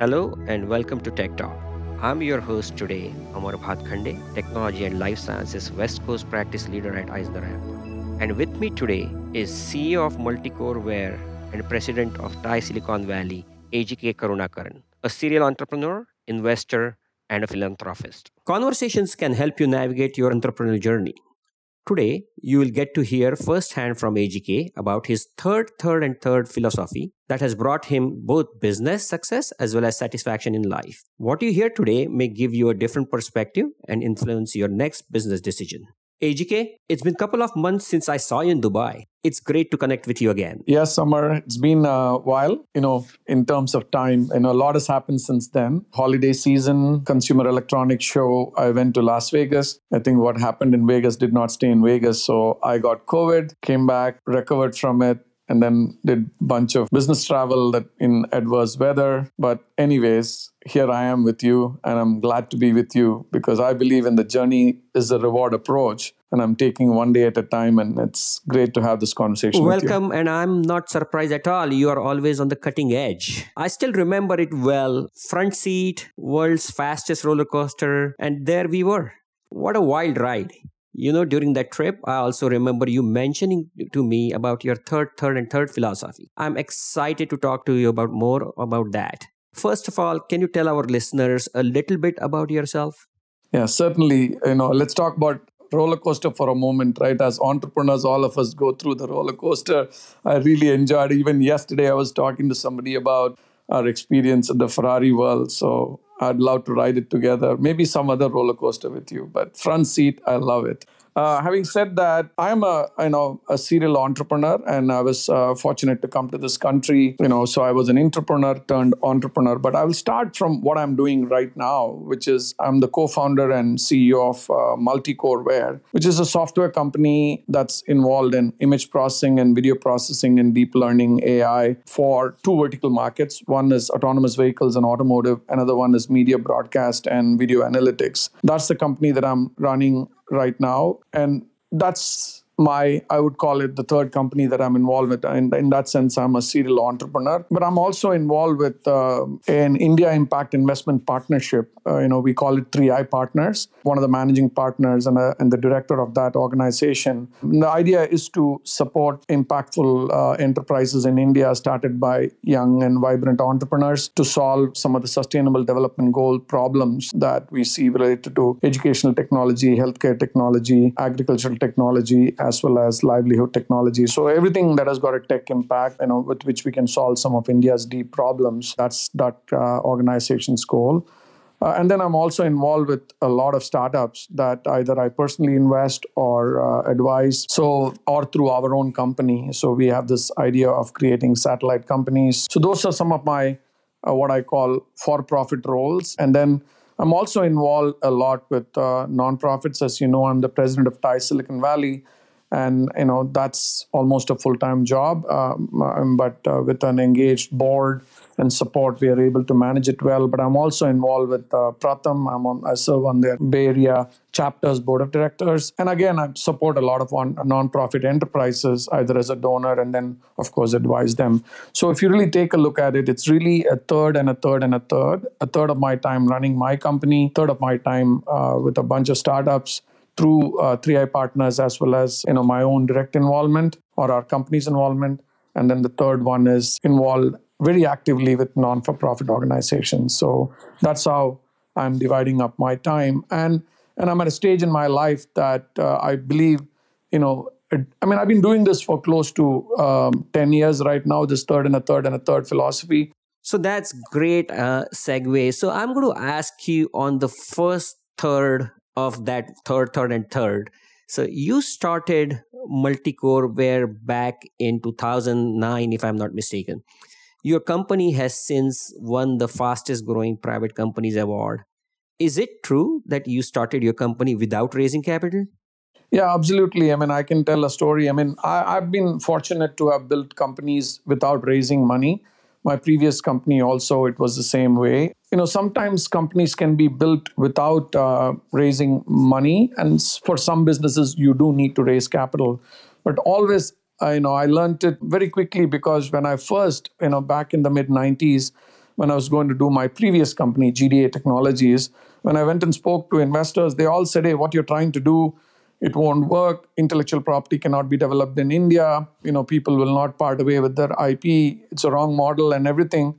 Hello and welcome to Tech Talk. I'm your host today, Amar Bhatkhande, Technology and Life Sciences West Coast Practice Leader at EisnerAmper. And with me today is CEO of Multicoreware and President of TiE Silicon Valley, AGK Karunakaran, a serial entrepreneur, investor, and a philanthropist. Conversations can help you navigate your entrepreneurial journey. Today, you will get to hear firsthand from AGK about his third, third, and third philosophy that has brought him both business success as well as satisfaction in life. What you hear today may give you a different perspective and influence your next business decision. AGK, it's been a couple of months since I saw you in Dubai. It's great to connect with you again. Yes, Amar. It's been a while, you know, in terms of time. You know, a lot has happened since then. Holiday season, consumer electronics show. I went to Las Vegas. I think what happened in Vegas did not stay in Vegas. So I got COVID, came back, recovered from it, and then did bunch of business travel that in adverse weather. But anyways here i am with you and i'm glad to be with you because i believe in the journey is a reward approach and i'm taking one day at a time and it's great to have this conversation welcome and i'm not surprised at all. You are always on the cutting edge. I still remember it well. Front seat world's fastest roller coaster and there we were. What a wild ride you know, during that trip, I also remember you mentioning to me about your third, third, and third philosophy. I'm excited to talk to you about more about that. First of all, can you tell our listeners a little bit about yourself? Yeah, certainly. You know, let's talk about roller coaster for a moment, right? As entrepreneurs, all of us go through the roller coaster. I really enjoyed. Even yesterday, I was talking to somebody about our experience in the Ferrari world. So I'd love to ride it together. Maybe some other roller coaster with you, but front seat, I love it. Uh, having said that, I'm a you know a serial entrepreneur, and I was uh, fortunate to come to this country. You know, so I was an entrepreneur turned entrepreneur. But I will start from what I'm doing right now, which is I'm the co-founder and CEO of uh, Multicoreware, which is a software company that's involved in image processing and video processing and deep learning AI for two vertical markets. One is autonomous vehicles and automotive. Another one is media broadcast and video analytics. That's the company that I'm running right now. And that's my i would call it the third company that i'm involved with. And in that sense i'm a serial entrepreneur but i'm also involved with uh, an india impact investment partnership. Uh, you know we call it 3i partners one of the managing partners and, uh, and the director of that organization. And the idea is to support impactful uh, enterprises in india started by young and vibrant entrepreneurs to solve some of the sustainable development goal problems that we see related to educational technology healthcare technology agricultural technology well as livelihood technology. So everything that has got a tech impact, you know, with which we can solve some of India's deep problems. That's that uh, organization's goal. Uh, and then I'm also involved with a lot of startups that either I personally invest or uh, advise. So, or through our own company. So we have this idea of creating satellite companies. So those are some of my uh, what I call for-profit roles. And then I'm also involved a lot with uh, nonprofits. As you know, I'm the president of TiE Silicon Valley, and you know that's almost a full-time job. Um, um, but uh, with an engaged board and support we are able to manage it well. But i'm also involved with uh, pratham. I'm on i serve on their bay area chapters board of directors. And again i support a lot of on, non-profit enterprises either as a donor and then of course advise them. So if you really take a look at it it's really a third and a third and a third. A third of my time running my company third of my time uh, with a bunch of startups through uh, 3i partners as well as you know my own direct involvement or our company's involvement. And then the third one is involved very actively with non-for-profit organizations. So that's how i'm dividing up my time. And and i'm at a stage in my life that uh, i believe you know i mean i've been doing this for close to um, 10 years right now this third and a third and a third philosophy. So that's great uh, segue. So i'm going to ask you on the first third of that third, third, and third. So you started Multicoreware back in 2009, if I'm not mistaken. Your company has since won the fastest growing private companies award. Is it true that you started your company without raising capital? Yeah, absolutely. I mean, I can tell a story. I mean, I, have been fortunate to have built companies without raising money my previous company also it was the same way you know sometimes companies can be built without uh, raising money and for some businesses you do need to raise capital but always uh, you know i learned it very quickly because when i first you know back in the mid 90s when I was going to do my previous company, GDA Technologies. When I went and spoke to investors, they all said, "Hey, what you're trying to do." It won't work. Intellectual property cannot be developed in India. You know, people will not part away with their IP. It's a wrong model and everything.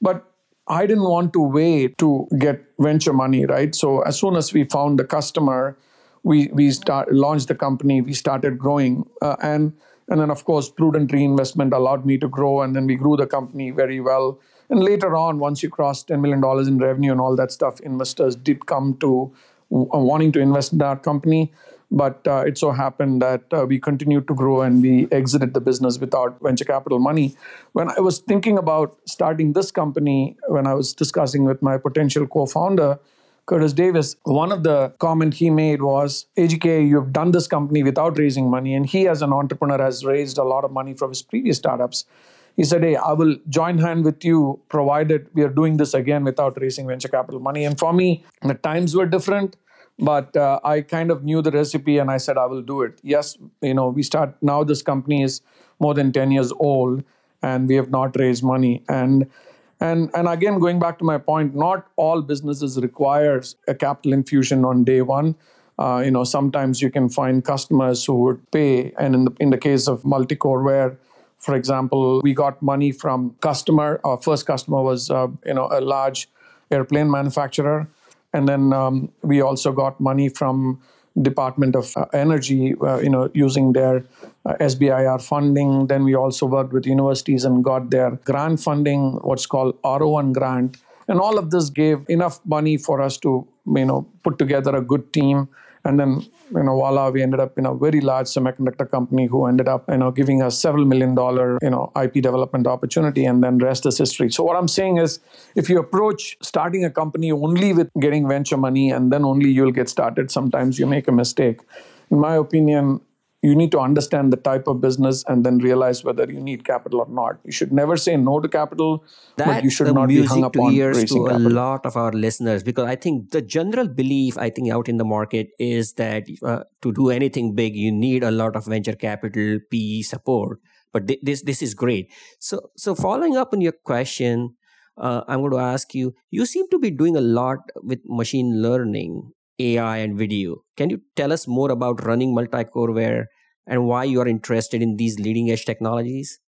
But I didn't want to wait to get venture money, right? So as soon as we found the customer, we we start launched the company. We started growing, uh, and and then of course prudent reinvestment allowed me to grow, and then we grew the company very well. And later on, once you cross ten million dollars in revenue and all that stuff, investors did come to uh, wanting to invest in our company. But uh, it so happened that uh, we continued to grow and we exited the business without venture capital money. When I was thinking about starting this company, when I was discussing with my potential co founder, Curtis Davis, one of the comment he made was, AGK, you've done this company without raising money. And he, as an entrepreneur, has raised a lot of money from his previous startups. He said, Hey, I will join hand with you provided we are doing this again without raising venture capital money. And for me, the times were different but uh, i kind of knew the recipe and i said i will do it. Yes you know we start now this company is more than 10 years old and we have not raised money. And and and again going back to my point not all businesses requires a capital infusion on day one. Uh, you know sometimes you can find customers who would pay. And in the in the case of Multicoreware for example we got money from customer. Our first customer was uh, you know a large airplane manufacturer and then um, we also got money from Department of uh, Energy, uh, you know, using their uh, SBIR funding. Then we also worked with universities and got their grant funding, what's called R01 grant. And all of this gave enough money for us to, you know, put together a good team and then, you know, voila, we ended up in a very large semiconductor company who ended up, you know, giving us several million dollar, you know, IP development opportunity, and then rest is history. So what I'm saying is, if you approach starting a company only with getting venture money and then only you'll get started, sometimes you make a mistake. In my opinion, you need to understand the type of business and then realize whether you need capital or not. You should never say no to capital, That's but you should not be hung up on raising to capital. a lot of our listeners because I think the general belief I think out in the market is that uh, to do anything big, you need a lot of venture capital, PE support. But th- this this is great. So so following up on your question, uh, I'm going to ask you. You seem to be doing a lot with machine learning AI and video. Can you tell us more about running multi-coreware and why you are interested in these leading edge technologies?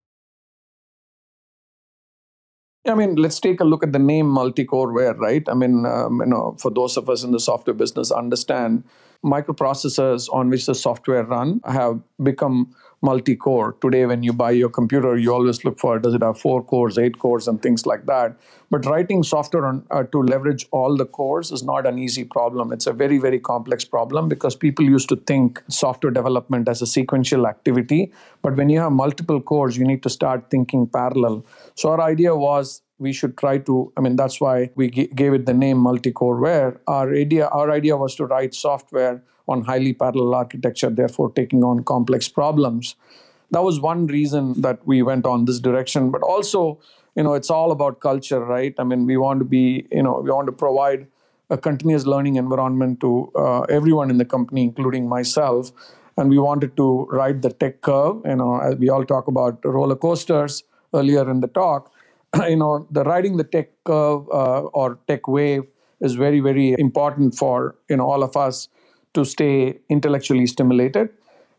I mean, let's take a look at the name multi-coreware, right? I mean, um, you know, for those of us in the software business, understand microprocessors on which the software run have become multi-core. Today, when you buy your computer, you always look for does it have four cores, eight cores, and things like that. But writing software on, uh, to leverage all the cores is not an easy problem. It's a very, very complex problem because people used to think software development as a sequential activity. But when you have multiple cores, you need to start thinking parallel. So our idea was we should try to i mean that's why we g- gave it the name multi-coreware our idea our idea was to write software on highly parallel architecture, therefore taking on complex problems. That was one reason that we went on this direction. But also, you know, it's all about culture, right? I mean, we want to be, you know, we want to provide a continuous learning environment to uh, everyone in the company, including myself. And we wanted to ride the tech curve. You know, we all talk about roller coasters earlier in the talk. you know, the riding the tech curve uh, or tech wave is very, very important for you know all of us to stay intellectually stimulated.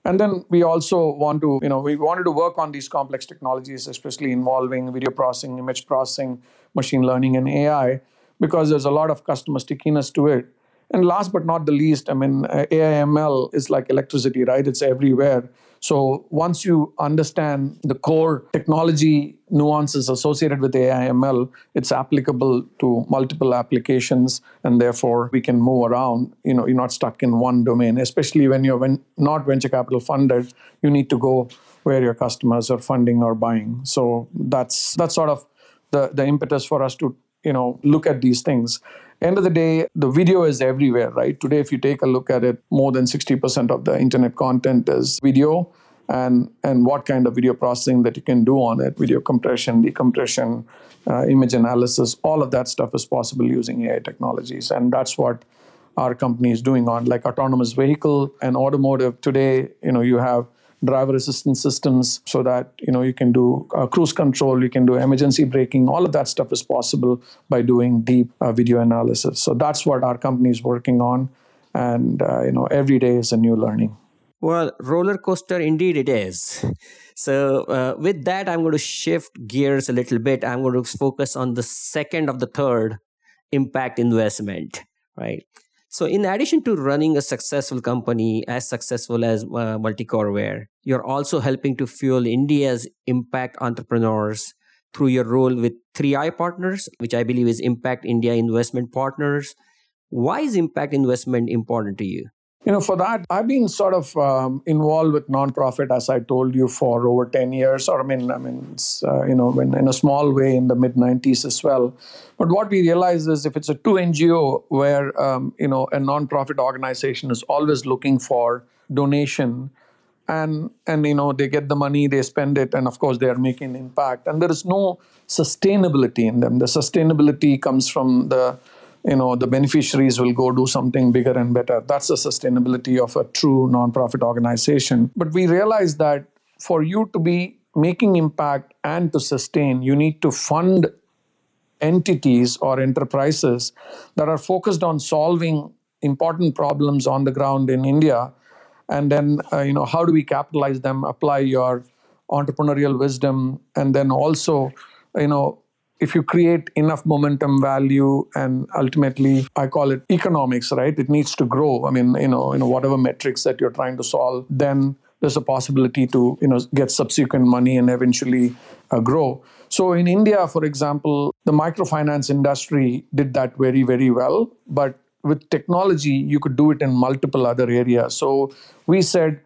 And then we also want to, you know, we wanted to work on these complex technologies, especially involving video processing, image processing, machine learning, and AI, because there's a lot of customer stickiness to it. And last but not the least, I mean, uh, AIML is like electricity, right? It's everywhere. So once you understand the core technology nuances associated with AIML, it's applicable to multiple applications, and therefore we can move around. You know, you're not stuck in one domain. Especially when you're when not venture capital funded, you need to go where your customers are funding or buying. So that's that's sort of the the impetus for us to you know look at these things end of the day the video is everywhere right? Today if you take a look at it more than 60% of the internet content is video. And and what kind of video processing that you can do on it video compression decompression uh, image analysis all of that stuff is possible using ai technologies. And that's what our company is doing on like autonomous vehicle and automotive. Today you know you have driver assistance systems so that you know you can do uh, cruise control you can do emergency braking all of that stuff is possible by doing deep uh, video analysis. So that's what our company is working on. And uh, you know every day is a new learning. Well roller coaster indeed it is. So uh, with that i'm going to shift gears a little bit. I'm going to focus on the second of the third impact investment right so, in addition to running a successful company as successful as uh, Multicoreware, you're also helping to fuel India's impact entrepreneurs through your role with 3i Partners, which I believe is Impact India Investment Partners. Why is impact investment important to you? You know, for that, I've been sort of um, involved with nonprofit, as I told you, for over ten years. Or I mean, I mean, uh, you know, in, in a small way in the mid '90s as well. But what we realize is, if it's a two NGO where um, you know a nonprofit organization is always looking for donation, and and you know they get the money, they spend it, and of course they are making impact, and there is no sustainability in them. The sustainability comes from the you know the beneficiaries will go do something bigger and better. That's the sustainability of a true nonprofit organization. But we realize that for you to be making impact and to sustain you need to fund entities or enterprises that are focused on solving important problems on the ground in india. And then uh, you know how do we capitalize them apply your entrepreneurial wisdom and then also you know if you create enough momentum value and ultimately i call it economics right? It needs to grow. I mean you know you know whatever metrics that you're trying to solve then there's a possibility to you know get subsequent money and eventually uh, grow. So in india for example the microfinance industry did that very very well but with technology you could do it in multiple other areas. So we said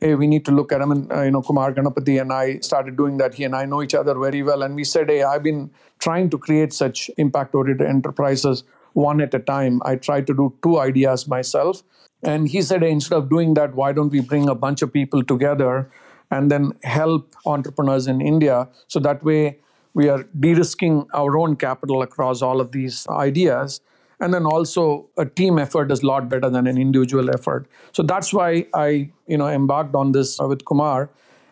hey, we need to look at him. And, uh, you know, Kumar Ganapathy and I started doing that. He and I know each other very well. And we said, hey, I've been trying to create such impact oriented enterprises one at a time. I tried to do two ideas myself. And he said, hey, instead of doing that, why don't we bring a bunch of people together and then help entrepreneurs in India? So that way, we are de risking our own capital across all of these ideas and then also a team effort is a lot better than an individual effort. So that's why i you know embarked on this uh, with kumar.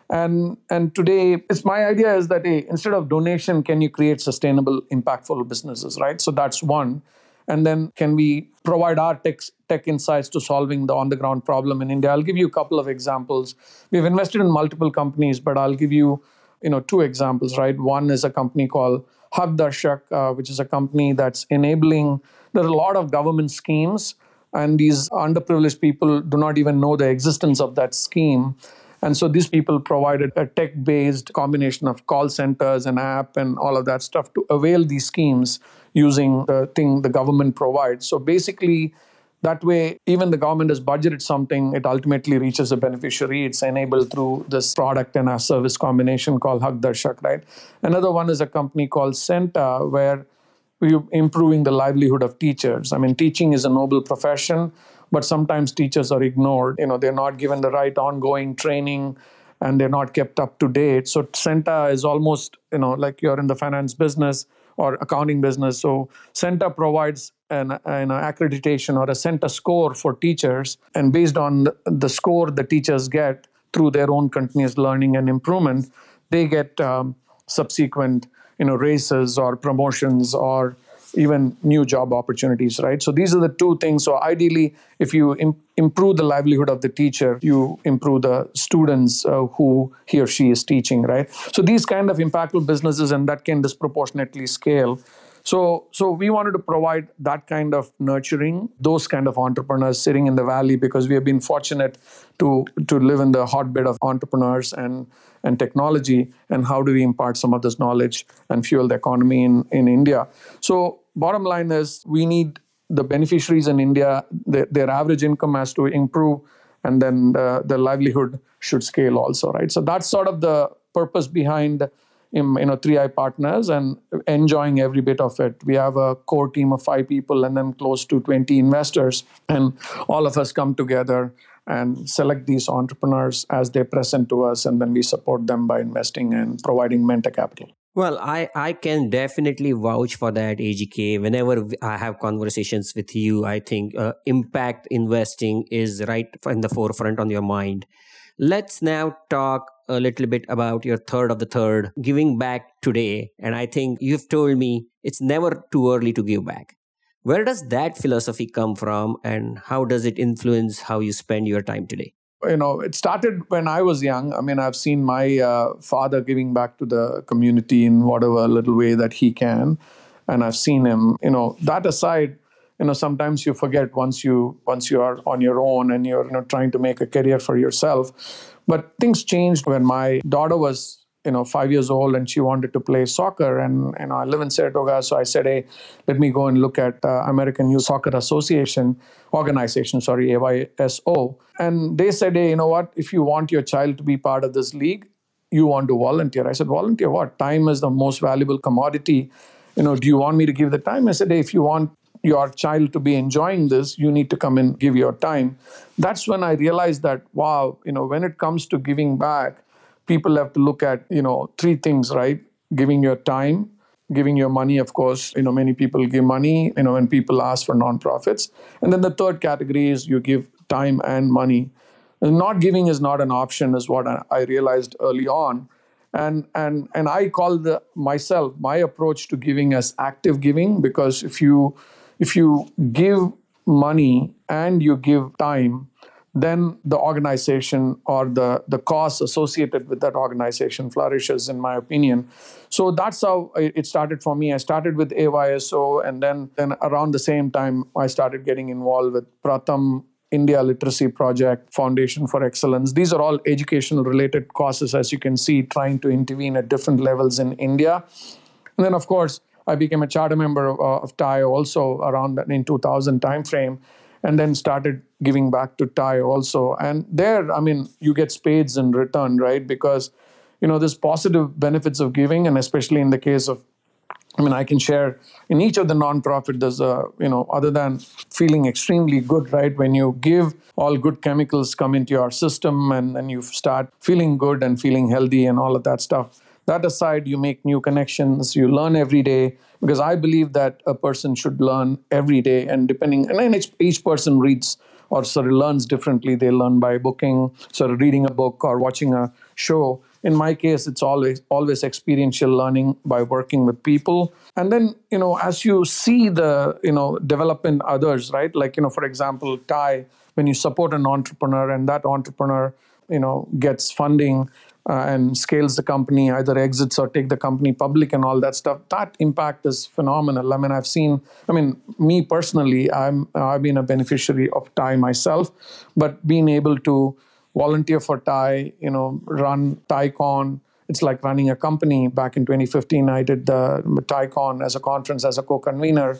And and today it's my idea is that hey, instead of donation can you create sustainable impactful businesses right? So that's one. And then can we provide our tech, tech insights to solving the on the ground problem in india? I'll give you a couple of examples. We've invested in multiple companies but i'll give you you know two examples right? One is a company called Haqdarshak, uh, which is a company that's enabling there are a lot of government schemes, and these underprivileged people do not even know the existence of that scheme. And so these people provided a tech based combination of call centers and app and all of that stuff to avail these schemes using the thing the government provides. So basically, that way, even the government has budgeted something, it ultimately reaches the beneficiary. It's enabled through this product and a service combination called Haqdarshak, right? Another one is a company called Centa, where we're improving the livelihood of teachers. I mean, teaching is a noble profession, but sometimes teachers are ignored. You know, they're not given the right ongoing training and they're not kept up to date. So Centa is almost, you know, like you're in the finance business or accounting business. So Centa provides an, an accreditation or a Centa score for teachers. And based on the score the teachers get through their own continuous learning and improvement, they get um, subsequent you know raises or promotions or even new job opportunities right? So these are the two things. So ideally if you Im- improve the livelihood of the teacher you improve the students uh, who he or she is teaching right? So these kind of impactful businesses and that can disproportionately scale so, so we wanted to provide that kind of nurturing, those kind of entrepreneurs sitting in the valley because we have been fortunate to to live in the hotbed of entrepreneurs and and technology. And how do we impart some of this knowledge and fuel the economy in in India? So, bottom line is we need the beneficiaries in India. Their, their average income has to improve, and then the, the livelihood should scale also, right? So that's sort of the purpose behind in, you know 3i partners and enjoying every bit of it. We have a core team of five people and then close to 20 investors. And all of us come together and select these entrepreneurs as they present to us and then we support them by investing and providing mentor capital. Well, I, I can definitely vouch for that, AGK. Whenever I have conversations with you, I think uh, impact investing is right in the forefront on your mind Let's now talk a little bit about your third of the third, giving back today. And I think you've told me it's never too early to give back. Where does that philosophy come from and how does it influence how you spend your time today? You know, it started when I was young. I mean, I've seen my uh, father giving back to the community in whatever little way that he can. And I've seen him, you know, that aside, you know sometimes you forget once you once you are on your own and you're you know trying to make a career for yourself. But things changed when my daughter was you know five years old and she wanted to play soccer. And you know i live in saratoga so i said hey let me go and look at uh, american youth soccer association organization sorry ayso and they said hey you know what? If you want your child to be part of this league you want to volunteer. I said volunteer what? Time is the most valuable commodity. You know do you want me to give the time? I said hey if you want your child to be enjoying this you need to come and give your time. That's when i realized that wow you know when it comes to giving back people have to look at you know three things right? Giving your time giving your money of course. You know many people give money you know when people ask for nonprofits. And then the third category is you give time and money. And not giving is not an option is what i realized early on. And and and i call the myself my approach to giving as active giving because if you if you give money and you give time, then the organization or the, the cost associated with that organization flourishes, in my opinion. So that's how it started for me. I started with AYSO, and then, then around the same time, I started getting involved with Pratham India Literacy Project, Foundation for Excellence. These are all educational related causes, as you can see, trying to intervene at different levels in India. And then, of course, I became a charter member of, uh, of TIE also around in 2000 timeframe, and then started giving back to TIE also. And there, I mean, you get spades in return, right? Because you know there's positive benefits of giving, and especially in the case of I mean, I can share in each of the nonprofit. There's a you know, other than feeling extremely good, right? When you give, all good chemicals come into your system, and then you start feeling good and feeling healthy, and all of that stuff. That aside, you make new connections, you learn every day, because I believe that a person should learn every day. And depending, and then each, each person reads or sort of learns differently. They learn by booking, sort of reading a book or watching a show. In my case, it's always always experiential learning by working with people. And then, you know, as you see the, you know, development others, right? Like, you know, for example, TIE, when you support an entrepreneur and that entrepreneur, you know, gets funding, uh, and scales the company, either exits or take the company public and all that stuff. That impact is phenomenal. I mean, I've seen. I mean, me personally, I'm I've been a beneficiary of TIE myself, but being able to volunteer for TIE, you know, run TIECon. It's like running a company. Back in 2015, I did the TIECon as a conference as a co-convener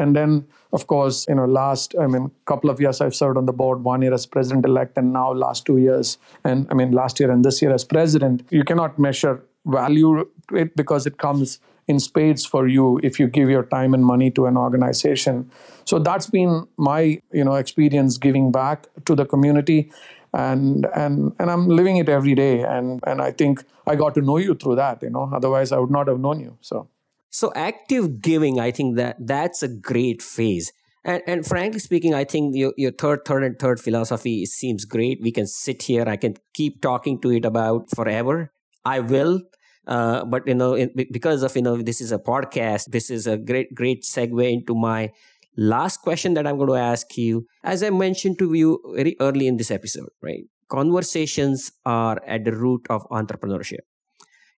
and then, of course, you know, last, I mean, couple of years I've served on the board, one year as president elect, and now last two years, and I mean, last year and this year as president. You cannot measure value to it because it comes in spades for you if you give your time and money to an organization. So that's been my, you know, experience giving back to the community. And and and I'm living it every day. And and I think I got to know you through that you know. Otherwise I would not have known you. So so active giving, I think that that's a great phase. And, and frankly speaking, I think your, your third, third, and third philosophy seems great. We can sit here. I can keep talking to it about forever. I will. Uh, but you know, because of you know, this is a podcast. This is a great, great segue into my last question that I'm going to ask you. As I mentioned to you very early in this episode, right? Conversations are at the root of entrepreneurship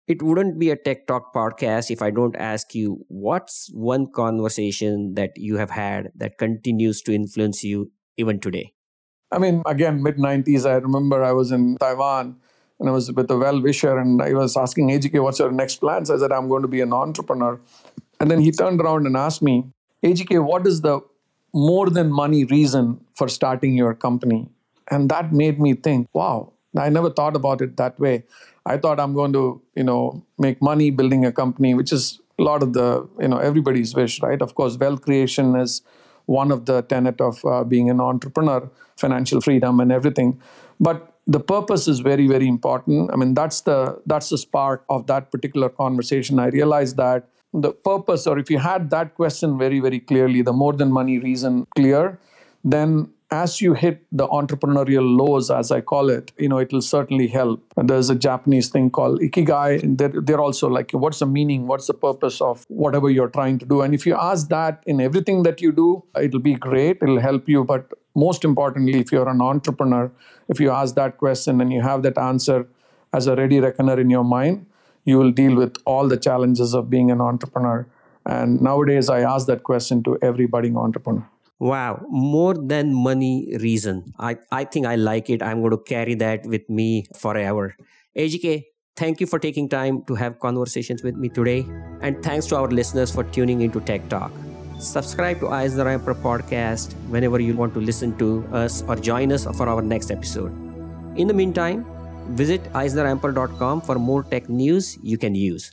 it wouldn't be a tech talk podcast if I don't ask you what's one conversation that you have had that continues to influence you even today? I mean, again, mid 90s, I remember I was in Taiwan and I was with a well wisher and I was asking AGK, what's your next plans? I said, I'm going to be an entrepreneur. And then he turned around and asked me, AGK, what is the more than money reason for starting your company? And that made me think, wow, I never thought about it that way. I thought I'm going to, you know, make money building a company, which is a lot of the, you know, everybody's wish, right? Of course, wealth creation is one of the tenet of uh, being an entrepreneur, financial freedom and everything. But the purpose is very, very important. I mean, that's the that's the spark of that particular conversation. I realized that the purpose, or if you had that question very, very clearly, the more than money reason clear, then as you hit the entrepreneurial lows, as I call it, you know, it will certainly help. And there's a Japanese thing called ikigai. They're, they're also like, what's the meaning? What's the purpose of whatever you're trying to do? And if you ask that in everything that you do, it'll be great. It'll help you. But most importantly, if you're an entrepreneur, if you ask that question and you have that answer as a ready reckoner in your mind, you will deal with all the challenges of being an entrepreneur. And nowadays, I ask that question to every budding entrepreneur. Wow, more than money reason. I, I think I like it. I'm going to carry that with me forever. AGK, thank you for taking time to have conversations with me today. And thanks to our listeners for tuning into Tech Talk. Subscribe to Eisner Amper podcast whenever you want to listen to us or join us for our next episode. In the meantime, visit eisneramper.com for more tech news you can use.